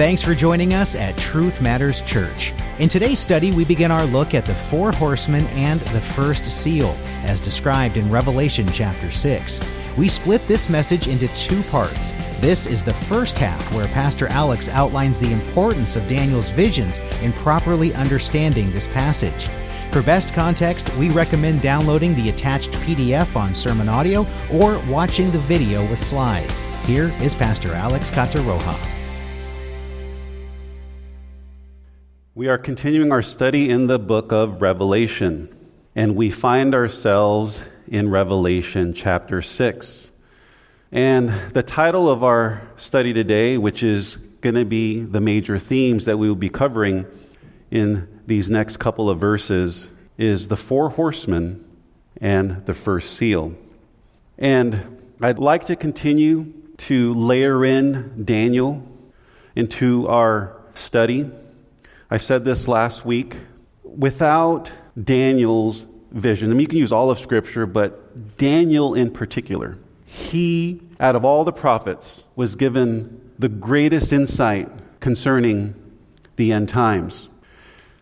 Thanks for joining us at Truth Matters Church. In today's study, we begin our look at the four horsemen and the first seal, as described in Revelation chapter 6. We split this message into two parts. This is the first half, where Pastor Alex outlines the importance of Daniel's visions in properly understanding this passage. For best context, we recommend downloading the attached PDF on SermonAudio or watching the video with slides. Here is Pastor Alex Cataroja. We are continuing our study in the book of Revelation, and we find ourselves in Revelation chapter 6. And the title of our study today, which is going to be the major themes that we will be covering in these next couple of verses, is the four horsemen and the first seal. And I'd like to continue to layer in Daniel into our study. I said this last week. Without Daniel's vision. I mean, you can use all of Scripture, but Daniel in particular, he, out of all the prophets, was given the greatest insight concerning the end times.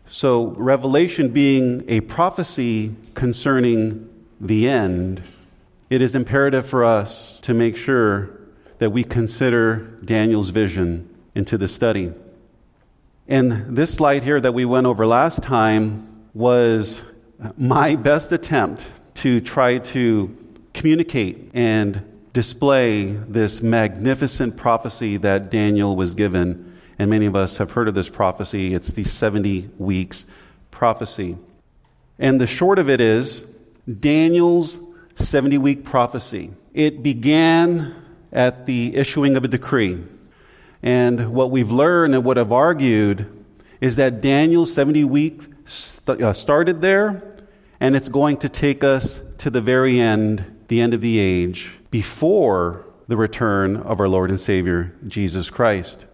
So, Revelation being a prophecy concerning the end, it is imperative for us to make sure that we consider Daniel's vision into the study. And this slide here that we went over last time was my best attempt to try to communicate and display this magnificent prophecy that Daniel was given. And many of us have heard of this prophecy. It's the 70 weeks prophecy. And the short of it is Daniel's 70 week prophecy. It began at the issuing of a decree. And what we've learned and what I've argued is that Daniel's 70 week st- uh, started there, and it's going to take us to the very end, the end of the age, before the return of our Lord and Savior, Jesus Christ.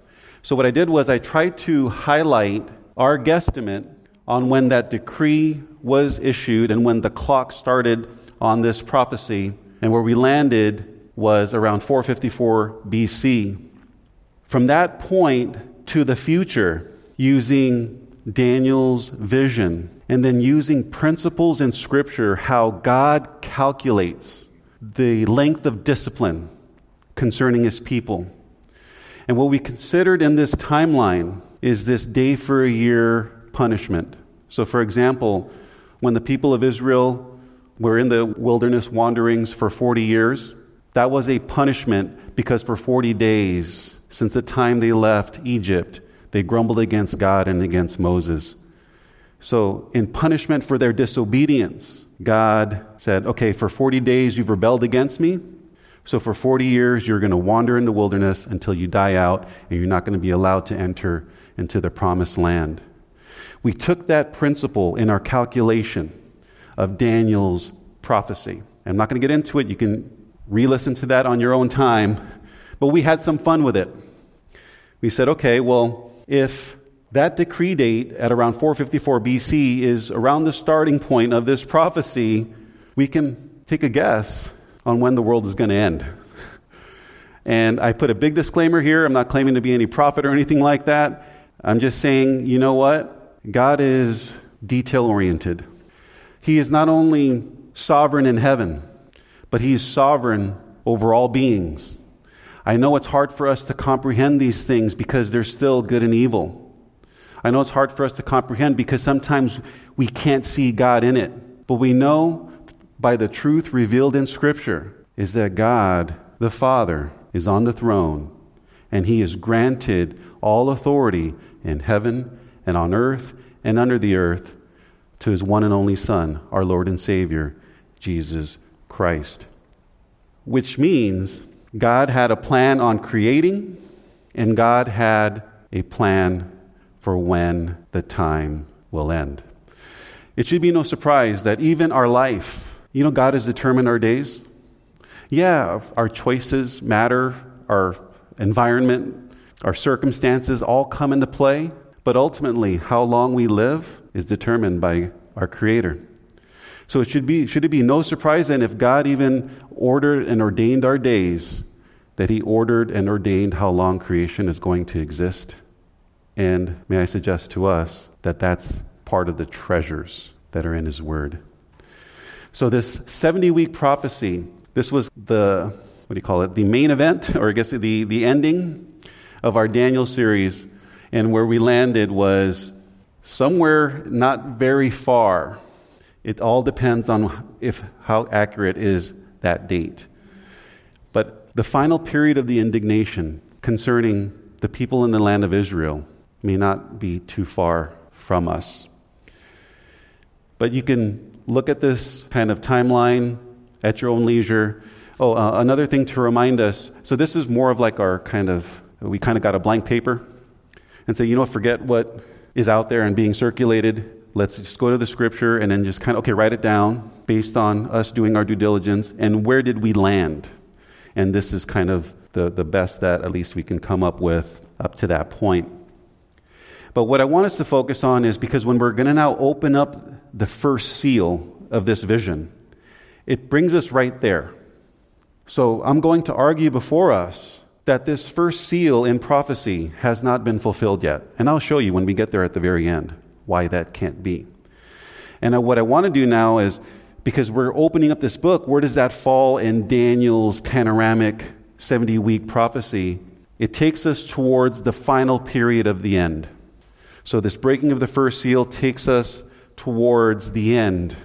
So, what I did was I tried to highlight our guesstimate on when that decree was issued and when the clock started on this prophecy, and where we landed was around 454 BC. From that point to the future, using Daniel's vision, and then using principles in Scripture, how God calculates the length of discipline concerning his people. And what we considered in this timeline is this day for a year punishment. So, for example, when the people of Israel were in the wilderness wanderings for 40 years, that was a punishment because for 40 days, since the time they left Egypt, they grumbled against God and against Moses. So, in punishment for their disobedience, God said, Okay, for 40 days you've rebelled against me. So, for 40 years you're going to wander in the wilderness until you die out, and you're not going to be allowed to enter into the promised land. We took that principle in our calculation of Daniel's prophecy. I'm not going to get into it. You can re listen to that on your own time. But we had some fun with it. We said, okay, well, if that decree date at around 454 BC is around the starting point of this prophecy, we can take a guess on when the world is going to end. And I put a big disclaimer here. I'm not claiming to be any prophet or anything like that. I'm just saying, you know what? God is detail oriented. He is not only sovereign in heaven, but He is sovereign over all beings. I know it's hard for us to comprehend these things because there's still good and evil. I know it's hard for us to comprehend because sometimes we can't see God in it. But we know by the truth revealed in Scripture is that God, the Father, is on the throne and He has granted all authority in heaven and on earth and under the earth to His one and only Son, our Lord and Savior, Jesus Christ. Which means God had a plan on creating, and God had a plan for when the time will end. It should be no surprise that even our life, you know, God has determined our days. Yeah, our choices matter, our environment, our circumstances all come into play, but ultimately, how long we live is determined by our Creator. So it should, be, should it be no surprise then if God even ordered and ordained our days, that He ordered and ordained how long creation is going to exist? And may I suggest to us that that's part of the treasures that are in His Word. So, this 70 week prophecy, this was the, what do you call it, the main event, or I guess the, the ending of our Daniel series. And where we landed was somewhere not very far. It all depends on if, how accurate is that date. But the final period of the indignation concerning the people in the land of Israel may not be too far from us. But you can look at this kind of timeline at your own leisure. Oh, uh, another thing to remind us so, this is more of like our kind of, we kind of got a blank paper and say, you know, forget what is out there and being circulated. Let's just go to the scripture and then just kind of, okay, write it down based on us doing our due diligence and where did we land? And this is kind of the, the best that at least we can come up with up to that point. But what I want us to focus on is because when we're going to now open up the first seal of this vision, it brings us right there. So I'm going to argue before us that this first seal in prophecy has not been fulfilled yet. And I'll show you when we get there at the very end why that can't be. And uh, what I want to do now is because we're opening up this book, where does that fall in Daniel's panoramic 70 week prophecy? It takes us towards the final period of the end. So, this breaking of the first seal takes us towards the end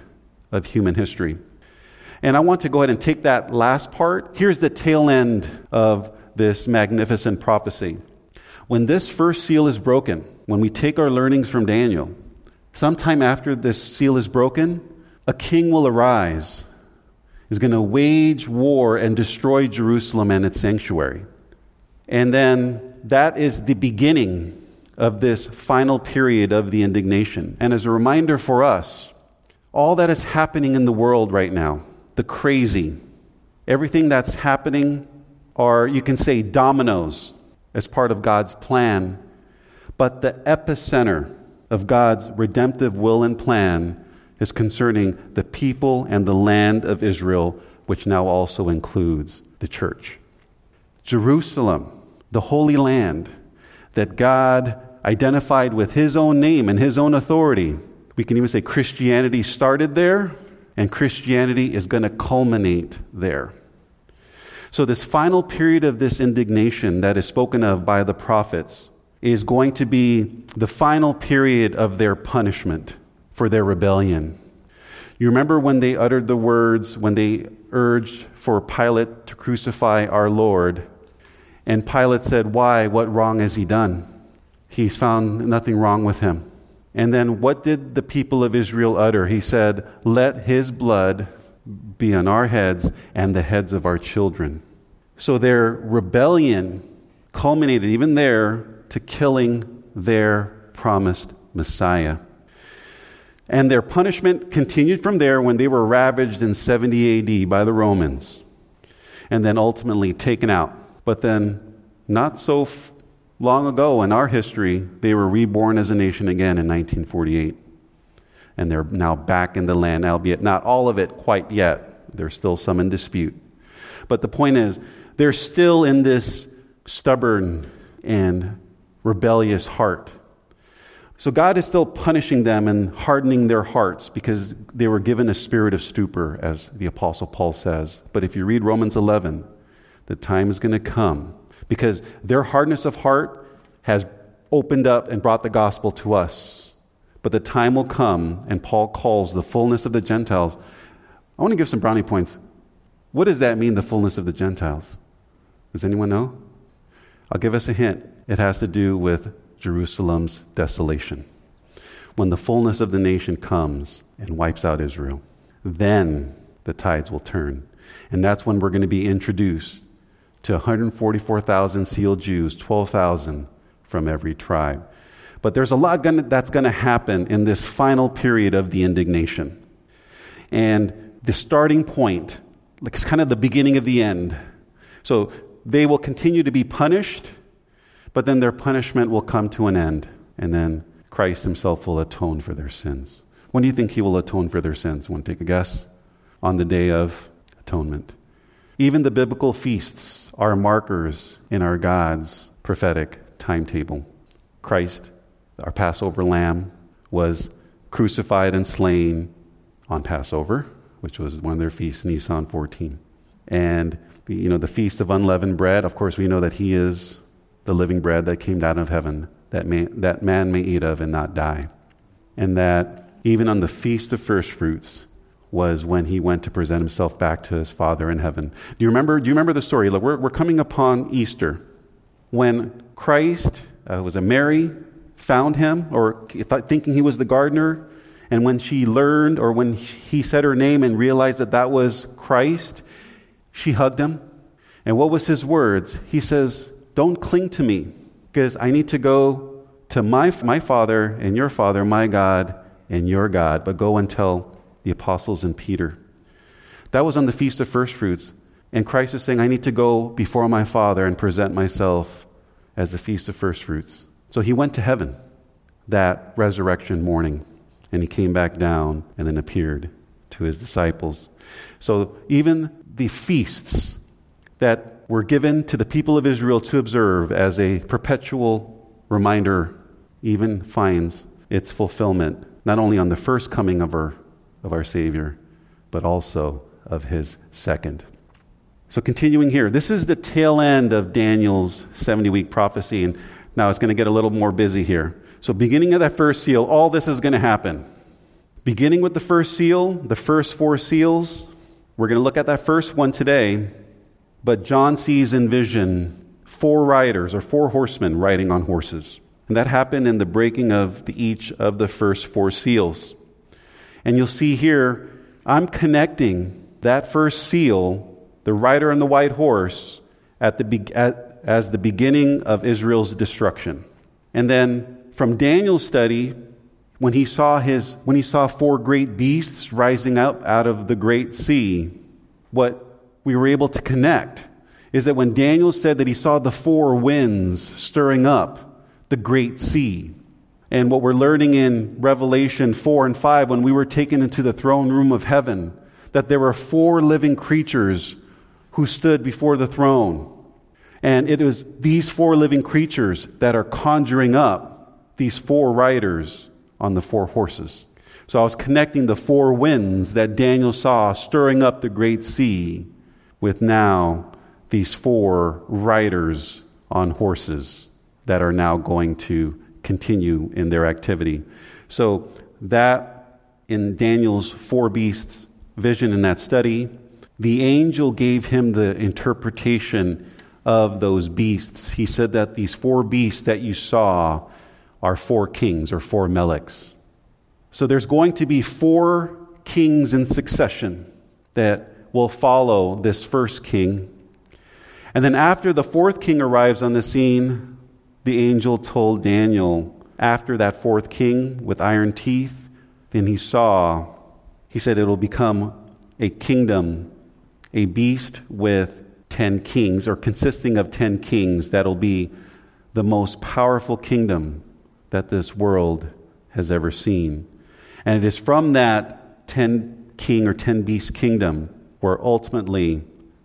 of human history. And I want to go ahead and take that last part. Here's the tail end of this magnificent prophecy. When this first seal is broken, when we take our learnings from Daniel, sometime after this seal is broken, a king will arise, is going to wage war and destroy Jerusalem and its sanctuary. And then that is the beginning of this final period of the indignation. And as a reminder for us, all that is happening in the world right now, the crazy, everything that's happening are, you can say, dominoes as part of God's plan. But the epicenter of God's redemptive will and plan is concerning the people and the land of Israel, which now also includes the church. Jerusalem, the Holy Land that God identified with His own name and His own authority. We can even say Christianity started there, and Christianity is going to culminate there. So, this final period of this indignation that is spoken of by the prophets is going to be the final period of their punishment for their rebellion. You remember when they uttered the words, when they urged for Pilate to crucify our Lord, and Pilate said, Why? What wrong has he done? He's found nothing wrong with him. And then what did the people of Israel utter? He said, Let his blood be on our heads and the heads of our children. So their rebellion culminated even there to killing their promised Messiah. And their punishment continued from there when they were ravaged in 70 AD by the Romans and then ultimately taken out. But then, not so f- long ago in our history, they were reborn as a nation again in 1948 and they're now back in the land, albeit not all of it quite yet. There's still some in dispute. But the point is, they're still in this stubborn and rebellious heart. So God is still punishing them and hardening their hearts because they were given a spirit of stupor, as the Apostle Paul says. But if you read Romans 11, the time is going to come because their hardness of heart has opened up and brought the gospel to us. But the time will come, and Paul calls the fullness of the Gentiles. I want to give some brownie points. What does that mean, the fullness of the Gentiles? Does anyone know? I'll give us a hint. It has to do with Jerusalem's desolation. When the fullness of the nation comes and wipes out Israel, then the tides will turn. And that's when we're going to be introduced to 144,000 sealed Jews, 12,000 from every tribe. But there's a lot gonna, that's going to happen in this final period of the indignation. And the starting point, like it's kind of the beginning of the end. So they will continue to be punished, but then their punishment will come to an end. And then Christ himself will atone for their sins. When do you think he will atone for their sins? Want to take a guess? On the day of atonement. Even the biblical feasts are markers in our God's prophetic timetable. Christ, our Passover lamb, was crucified and slain on Passover, which was one of their feasts, Nisan 14. And the, you know, the feast of unleavened bread, of course, we know that he is the living bread that came down of heaven, that, may, that man may eat of and not die. And that even on the feast of first fruits was when he went to present himself back to his Father in heaven. Do you remember, do you remember the story? Look, we're, we're coming upon Easter when Christ, uh, was a Mary, found him, or thinking he was the gardener, and when she learned, or when he said her name and realized that that was Christ, she hugged him. And what was his words? He says, Don't cling to me, because I need to go to my, my Father and your Father, my God and your God, but go and tell the apostles and Peter. That was on the Feast of First Fruits. And Christ is saying, I need to go before my Father and present myself as the Feast of First Fruits. So he went to heaven that resurrection morning, and he came back down and then appeared to his disciples. So even the feasts that were given to the people of Israel to observe as a perpetual reminder even finds its fulfillment not only on the first coming of our, of our Savior, but also of his second. So, continuing here, this is the tail end of Daniel's 70 week prophecy, and now it's going to get a little more busy here. So, beginning of that first seal, all this is going to happen. Beginning with the first seal, the first four seals, we're going to look at that first one today, but John sees in vision four riders or four horsemen riding on horses. And that happened in the breaking of the, each of the first four seals. And you'll see here, I'm connecting that first seal the rider on the white horse at the, at, as the beginning of Israel's destruction. And then from Daniel's study, when he saw his when he saw four great beasts rising up out of the great sea, what we were able to connect is that when Daniel said that he saw the four winds stirring up the great sea, and what we're learning in Revelation 4 and 5 when we were taken into the throne room of heaven, that there were four living creatures who stood before the throne. And it was these four living creatures that are conjuring up these four riders on the four horses. So I was connecting the four winds that Daniel saw stirring up the great sea with now these four riders on horses that are now going to continue in their activity. So that in Daniel's four beasts vision in that study, the angel gave him the interpretation of those beasts. He said that these four beasts that you saw are four kings or four meleks. So there's going to be four kings in succession that will follow this first king. And then after the fourth king arrives on the scene, the angel told Daniel, after that fourth king with iron teeth, then he saw, he said, it'll become a kingdom a beast with 10 kings, or consisting of 10 kings, that'll be the most powerful kingdom that this world has ever seen. And it is from that 10 king or 10 beast kingdom where ultimately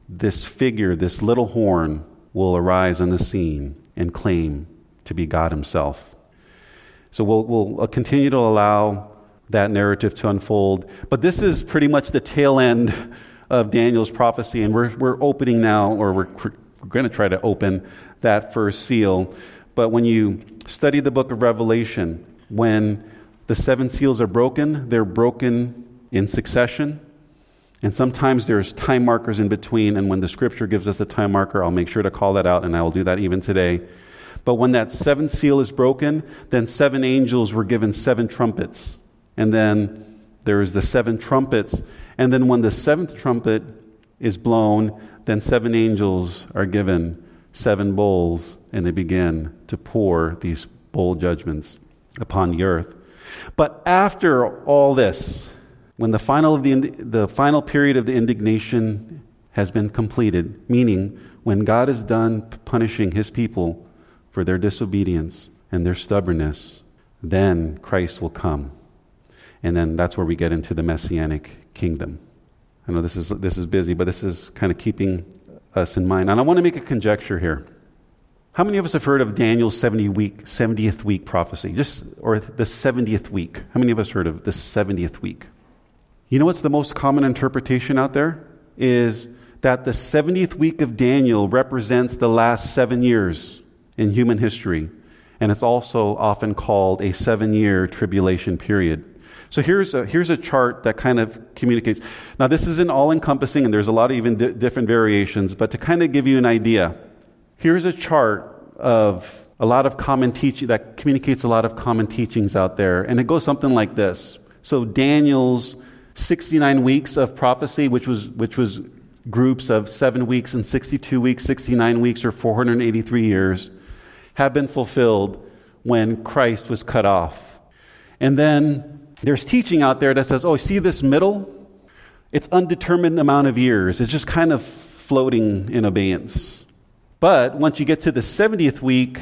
this figure, this little horn, will arise on the scene and claim to be God Himself. So we'll, we'll uh, continue to allow that narrative to unfold. But this is pretty much the tail end of Daniel's prophecy, and we're, we're opening now, or we're, we're going to try to open that first seal. But when you study the book of Revelation, when the seven seals are broken, they're broken in succession. And sometimes there's time markers in between, and when the scripture gives us a time marker, I'll make sure to call that out, and I will do that even today. But when that seventh seal is broken, then seven angels were given seven trumpets. And then there is the seven trumpets. And then when the seventh trumpet is blown, then seven angels are given seven bowls, and they begin to pour these bowl judgments upon the earth. But after all this, when the final, of the, the final period of the indignation has been completed, meaning when God is done punishing his people for their disobedience and their stubbornness, then Christ will come. And then that's where we get into the messianic kingdom. I know this is, this is busy, but this is kind of keeping us in mind. And I want to make a conjecture here. How many of us have heard of Daniel's 70 week, 70th week prophecy? Just, or the 70th week. How many of us heard of the 70th week? You know what's the most common interpretation out there? Is that the 70th week of Daniel represents the last seven years in human history. And it's also often called a seven year tribulation period. So here's a, here's a chart that kind of communicates. Now, this isn't all encompassing, and there's a lot of even di- different variations, but to kind of give you an idea, Here's a chart of a lot of common teaching that communicates a lot of common teachings out there. And it goes something like this. So Daniel's 69 weeks of prophecy, which was, which was groups of seven weeks and 62 weeks, 69 weeks, or 483 years, have been fulfilled when Christ was cut off. And then there's teaching out there that says, oh, see this middle? It's undetermined amount of years. It's just kind of floating in abeyance. But once you get to the 70th week,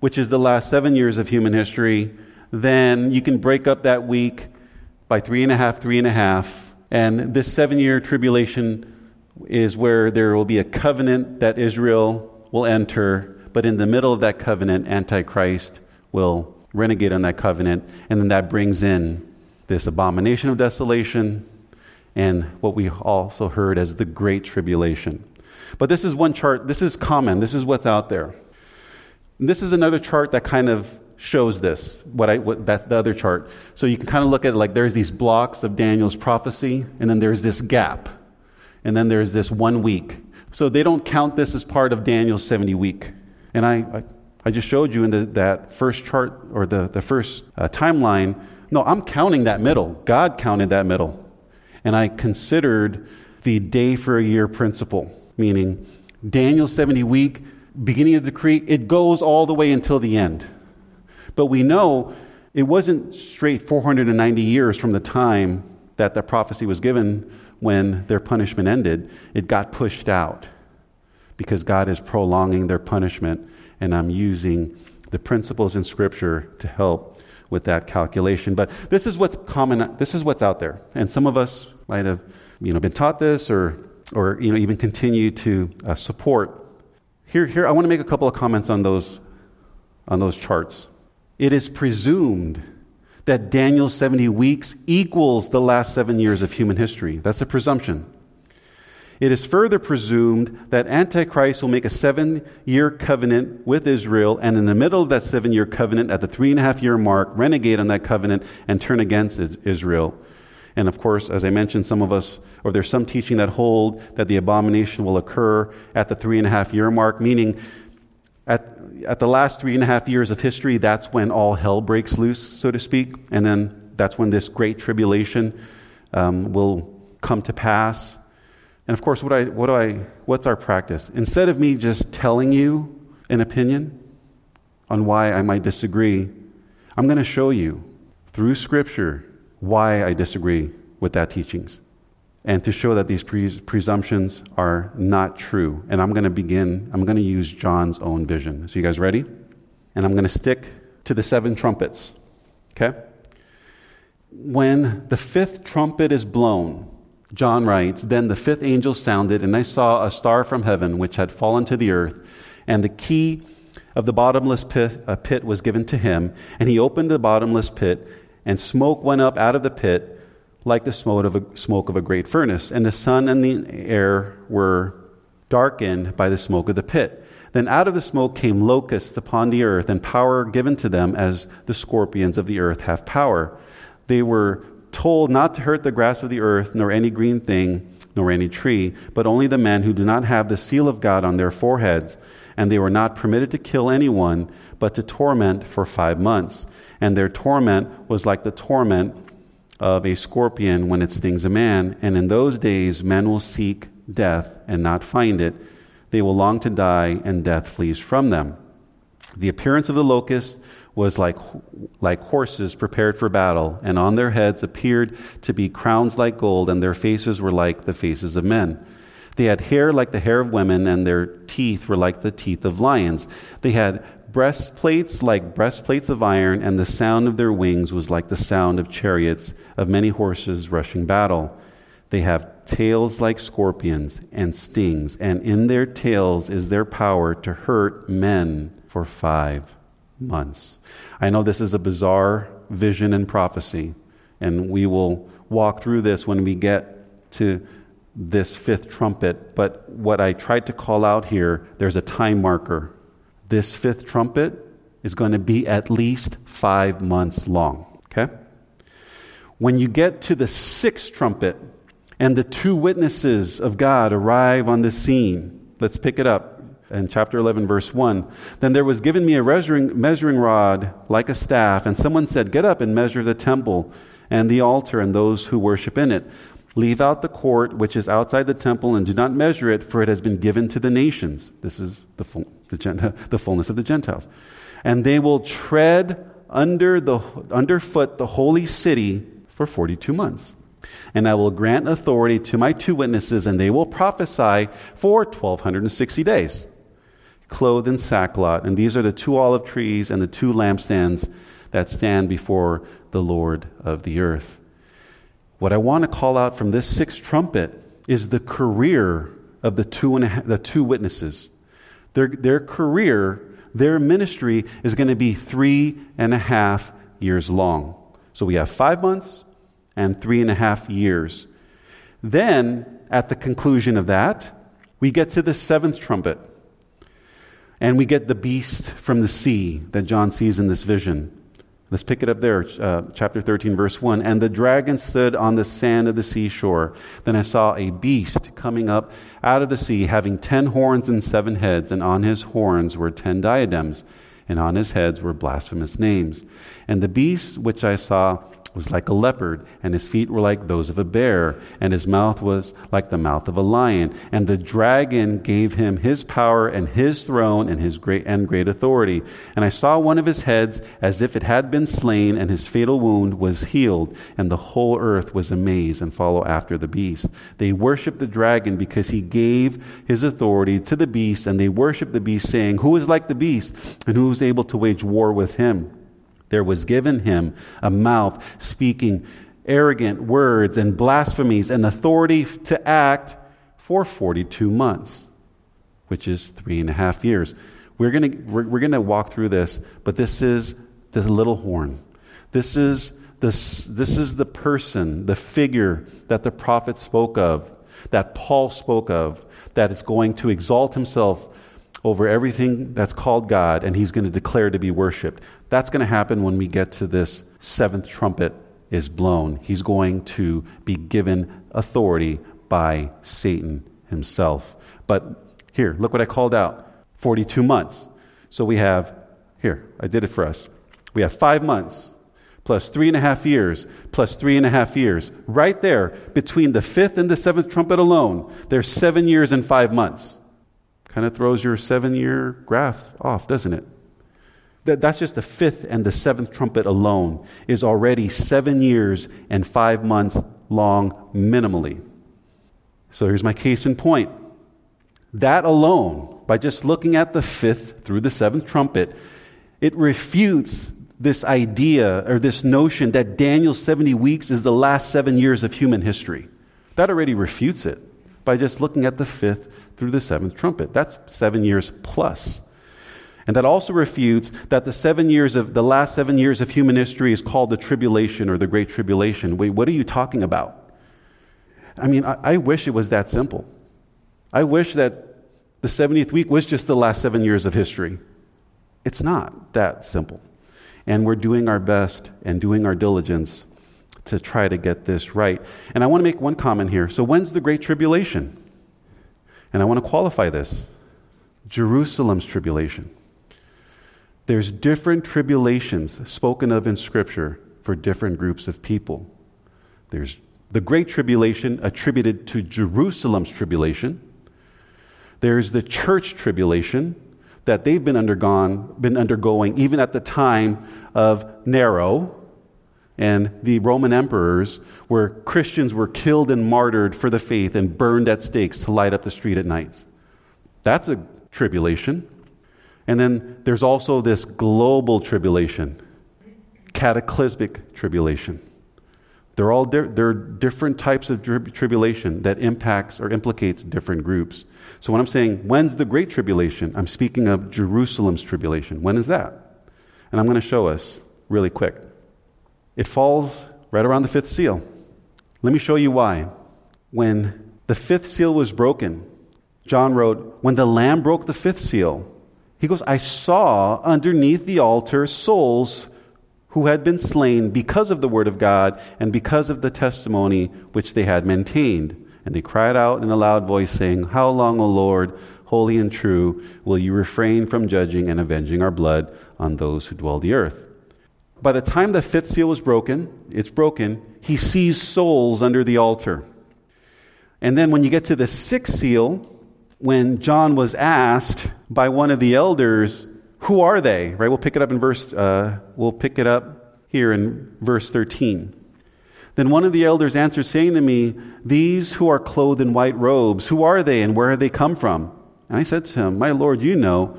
which is the last seven years of human history, then you can break up that week by three and a half, three and a half. And this seven year tribulation is where there will be a covenant that Israel will enter. But in the middle of that covenant, Antichrist will renegade on that covenant. And then that brings in this abomination of desolation and what we also heard as the Great Tribulation. But this is one chart, this is common, this is what's out there. And this is another chart that kind of shows this, what I, what, that's the other chart. So you can kind of look at it like there's these blocks of Daniel's prophecy, and then there's this gap, and then there's this one week. So they don't count this as part of Daniel's 70 week. And I, I, I just showed you in the, that first chart, or the, the first uh, timeline, no, I'm counting that middle. God counted that middle. And I considered the day for a year principle meaning Daniel 70 week, beginning of the decree, it goes all the way until the end. But we know it wasn't straight 490 years from the time that the prophecy was given when their punishment ended. It got pushed out because God is prolonging their punishment, and I'm using the principles in Scripture to help with that calculation. But this is what's common, this is what's out there. And some of us might have you know, been taught this or or you know, even continue to uh, support. Here, here, I want to make a couple of comments on those, on those charts. It is presumed that Daniel's 70 weeks equals the last seven years of human history. That's a presumption. It is further presumed that Antichrist will make a seven year covenant with Israel, and in the middle of that seven year covenant, at the three and a half year mark, renegade on that covenant and turn against Israel. And of course, as I mentioned, some of us, or there's some teaching that hold that the abomination will occur at the three and a half year mark, meaning at, at the last three and a half years of history, that's when all hell breaks loose, so to speak. And then that's when this great tribulation um, will come to pass. And of course, what, I, what do I, what's our practice? Instead of me just telling you an opinion on why I might disagree, I'm going to show you through Scripture why I disagree with that teachings and to show that these pre- presumptions are not true. And I'm going to begin, I'm going to use John's own vision. So, you guys ready? And I'm going to stick to the seven trumpets. Okay? When the fifth trumpet is blown, John writes, Then the fifth angel sounded, and I saw a star from heaven which had fallen to the earth, and the key of the bottomless pit, pit was given to him, and he opened the bottomless pit and smoke went up out of the pit like the smoke of a, smoke of a great furnace, and the sun and the air were darkened by the smoke of the pit. Then out of the smoke came locusts upon the earth, and power given to them as the scorpions of the earth have power. They were told not to hurt the grass of the earth, nor any green thing, nor any tree, but only the men who do not have the seal of God on their foreheads. And they were not permitted to kill anyone, but to torment for five months and their torment was like the torment of a scorpion when it stings a man. And in those days, men will seek death and not find it. They will long to die, and death flees from them. The appearance of the locust was like, like horses prepared for battle, and on their heads appeared to be crowns like gold, and their faces were like the faces of men. They had hair like the hair of women, and their teeth were like the teeth of lions. They had breastplates like breastplates of iron, and the sound of their wings was like the sound of chariots of many horses rushing battle. They have tails like scorpions and stings, and in their tails is their power to hurt men. for five months. I know this is a bizarre vision and prophecy, and we will walk through this when we get to this fifth trumpet. But what I tried to call out here, there's a time marker. This fifth trumpet is going to be at least five months long. Okay? When you get to the sixth trumpet and the two witnesses of God arrive on the scene, let's pick it up in chapter 11, verse 1. Then there was given me a measuring, measuring rod like a staff, and someone said, Get up and measure the temple and the altar and those who worship in it. Leave out the court which is outside the temple and do not measure it, for it has been given to the nations. This is the, full, the, the fullness of the Gentiles. And they will tread under the, underfoot the holy city for 42 months. And I will grant authority to my two witnesses, and they will prophesy for 1,260 days, clothed in sackcloth. And these are the two olive trees and the two lampstands that stand before the Lord of the earth. What I want to call out from this sixth trumpet is the career of the two, and a, the two witnesses. Their, their career, their ministry is going to be three and a half years long. So we have five months and three and a half years. Then, at the conclusion of that, we get to the seventh trumpet. And we get the beast from the sea that John sees in this vision. Let's pick it up there, uh, chapter 13, verse 1. And the dragon stood on the sand of the seashore. Then I saw a beast coming up out of the sea, having ten horns and seven heads, and on his horns were ten diadems, and on his heads were blasphemous names. And the beast which I saw was like a leopard, and his feet were like those of a bear, and his mouth was like the mouth of a lion. And the dragon gave him his power and his throne and his great and great authority. And I saw one of his heads as if it had been slain, and his fatal wound was healed, and the whole earth was amazed and follow after the beast. They worshiped the dragon because he gave his authority to the beast, and they worshiped the beast, saying, Who is like the beast, and who is able to wage war with him? There was given him a mouth speaking arrogant words and blasphemies and authority to act for 42 months, which is three and a half years. We're going we're, we're gonna walk through this, but this is the little horn. This is, this, this is the person, the figure that the prophet spoke of, that Paul spoke of, that is going to exalt himself over everything that's called God, and he's going to declare to be worshiped. That's going to happen when we get to this seventh trumpet is blown. He's going to be given authority by Satan himself. But here, look what I called out 42 months. So we have, here, I did it for us. We have five months plus three and a half years plus three and a half years. Right there, between the fifth and the seventh trumpet alone, there's seven years and five months. Kind of throws your seven year graph off, doesn't it? That, that's just the fifth and the seventh trumpet alone is already seven years and five months long, minimally. So here's my case in point. That alone, by just looking at the fifth through the seventh trumpet, it refutes this idea or this notion that Daniel's 70 weeks is the last seven years of human history. That already refutes it by just looking at the fifth through the seventh trumpet. That's seven years plus. And that also refutes that the seven years of the last seven years of human history is called the tribulation or the great tribulation. Wait, what are you talking about? I mean, I, I wish it was that simple. I wish that the 70th week was just the last seven years of history. It's not that simple. And we're doing our best and doing our diligence to try to get this right. And I want to make one comment here. So, when's the Great Tribulation? And I want to qualify this Jerusalem's tribulation. There's different tribulations spoken of in Scripture for different groups of people. There's the Great Tribulation attributed to Jerusalem's tribulation. There's the church tribulation that they've been, undergone, been undergoing even at the time of Nero, and the Roman emperors, where Christians were killed and martyred for the faith and burned at stakes to light up the street at nights. That's a tribulation. And then there's also this global tribulation, cataclysmic tribulation. They're all di- they're different types of tri- tribulation that impacts or implicates different groups. So when I'm saying when's the great tribulation, I'm speaking of Jerusalem's tribulation. When is that? And I'm going to show us really quick. It falls right around the fifth seal. Let me show you why. When the fifth seal was broken, John wrote, When the Lamb broke the fifth seal, he goes, I saw underneath the altar souls who had been slain because of the word of God and because of the testimony which they had maintained. And they cried out in a loud voice, saying, How long, O Lord, holy and true, will you refrain from judging and avenging our blood on those who dwell the earth? By the time the fifth seal was broken, it's broken, he sees souls under the altar. And then when you get to the sixth seal, when John was asked by one of the elders, who are they? Right? We'll pick it up in verse. Uh, we'll pick it up here in verse thirteen. Then one of the elders answered, saying to me, These who are clothed in white robes, who are they and where have they come from? And I said to him, My Lord, you know.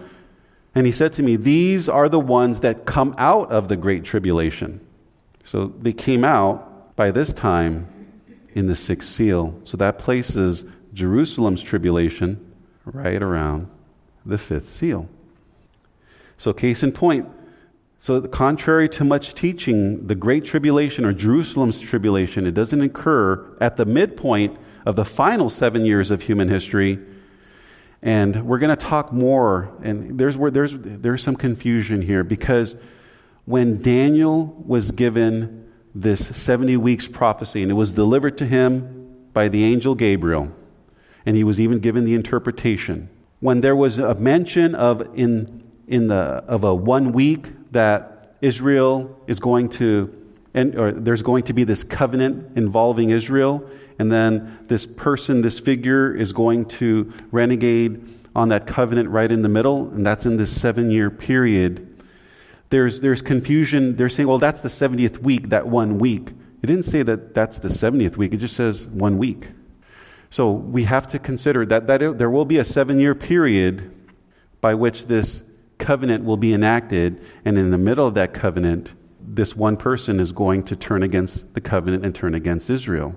And he said to me, These are the ones that come out of the great tribulation. So they came out by this time in the sixth seal. So that places Jerusalem's tribulation right around the fifth seal. So, case in point, so contrary to much teaching, the Great Tribulation or Jerusalem's tribulation, it doesn't occur at the midpoint of the final seven years of human history. And we're going to talk more, and there's, where, there's, there's some confusion here because when Daniel was given this 70 weeks prophecy, and it was delivered to him by the angel Gabriel, and he was even given the interpretation. When there was a mention of in, in the, of a one week that Israel is going to, and, or there's going to be this covenant involving Israel, and then this person, this figure, is going to renegade on that covenant right in the middle, and that's in this seven year period. There's, there's confusion. They're saying, well, that's the 70th week, that one week. It didn't say that that's the 70th week, it just says one week. So we have to consider that, that it, there will be a seven year period by which this covenant will be enacted, and in the middle of that covenant, this one person is going to turn against the covenant and turn against Israel.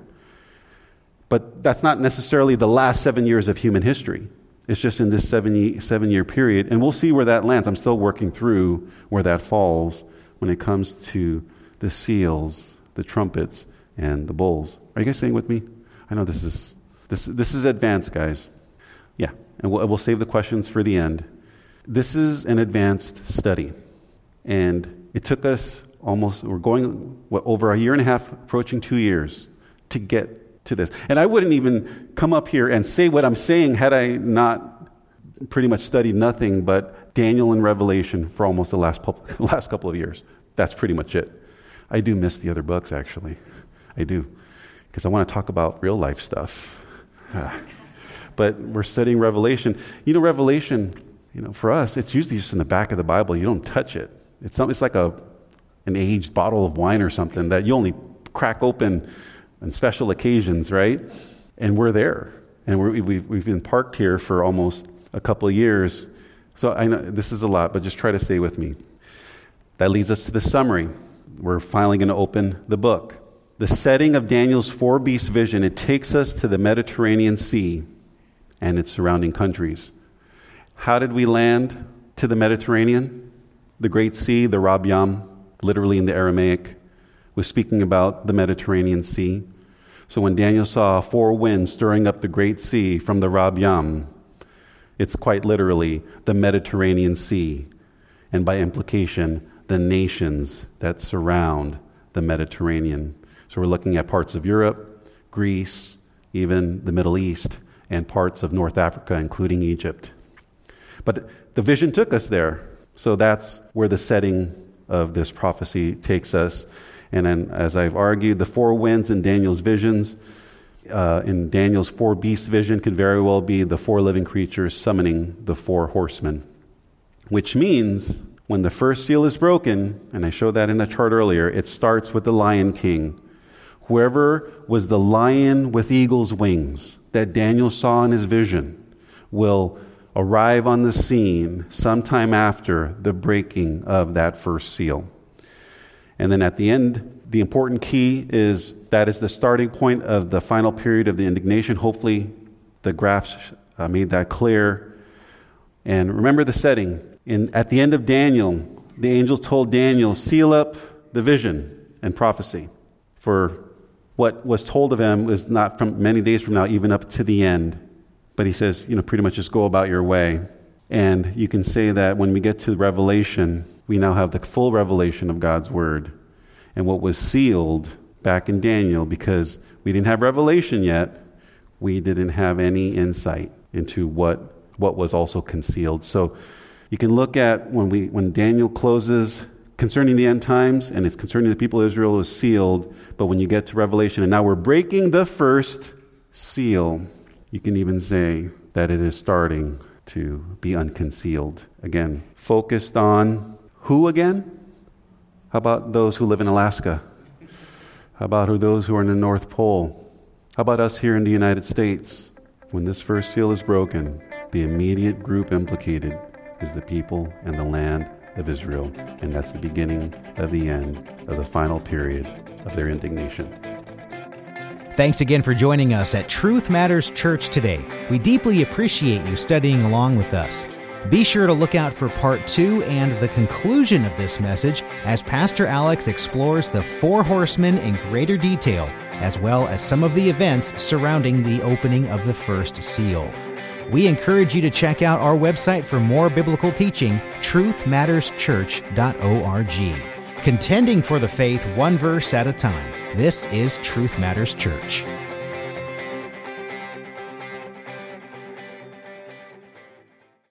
But that's not necessarily the last seven years of human history. It's just in this seven, seven year period. And we'll see where that lands. I'm still working through where that falls when it comes to the seals, the trumpets, and the bowls. Are you guys staying with me? I know this is this, this is advanced, guys. Yeah, and we'll, we'll save the questions for the end. This is an advanced study. And it took us almost, we're going what, over a year and a half, approaching two years to get to this. And I wouldn't even come up here and say what I'm saying had I not pretty much studied nothing but Daniel and Revelation for almost the last, last couple of years. That's pretty much it. I do miss the other books, actually. I do. Because I want to talk about real life stuff. but we're studying Revelation. You know, Revelation, you know, for us, it's usually just in the back of the Bible. You don't touch it. It's, something, it's like a, an aged bottle of wine or something that you only crack open on special occasions, right? And we're there. And we we've, we've been parked here for almost a couple of years. So I know this is a lot, but just try to stay with me. That leads us to the summary. We're finally going to open the book the setting of Daniel's four beast vision, it takes us to the Mediterranean Sea and its surrounding countries. How did we land to the Mediterranean? The Great Sea, the Rab Yam, literally in the Aramaic, was speaking about the Mediterranean Sea. So when Daniel saw four winds stirring up the Great Sea from the Rab Yam, it's quite literally the Mediterranean Sea, and by implication, the nations that surround the Mediterranean. So we're looking at parts of Europe, Greece, even the Middle East, and parts of North Africa, including Egypt. But the vision took us there. So that's where the setting of this prophecy takes us. And then, as I've argued, the four winds in Daniel's visions, uh, in Daniel's four beast vision, could very well be the four living creatures summoning the four horsemen. Which means when the first seal is broken, and I showed that in the chart earlier, it starts with the Lion King Whoever was the lion with eagle's wings that Daniel saw in his vision will arrive on the scene sometime after the breaking of that first seal. And then at the end, the important key is that is the starting point of the final period of the indignation. Hopefully, the graphs uh, made that clear. And remember the setting. In, at the end of Daniel, the angel told Daniel, seal up the vision and prophecy. For what was told of him was not from many days from now, even up to the end. But he says, you know, pretty much just go about your way. And you can say that when we get to Revelation, we now have the full revelation of God's word. And what was sealed back in Daniel, because we didn't have revelation yet, we didn't have any insight into what, what was also concealed. So you can look at when, we, when Daniel closes concerning the end times and it's concerning the people of Israel is sealed, but when you get to Revelation, and now we're breaking the first seal, you can even say that it is starting to be unconcealed. Again, focused on who again? How about those who live in Alaska? How about those who are in the North Pole? How about us here in the United States? When this first seal is broken, the immediate group implicated is the people and the land of Israel, and that's the beginning of the end of the final period of their indignation. Thanks again for joining us at Truth Matters Church today. We deeply appreciate you studying along with us. Be sure to look out for part two and the conclusion of this message as Pastor Alex explores the four horsemen in greater detail, as well as some of the events surrounding the opening of the first seal. We encourage you to check out our website for more biblical teaching, truthmatterschurch.org. Contending for the faith one verse at a time. This is Truth Matters Church.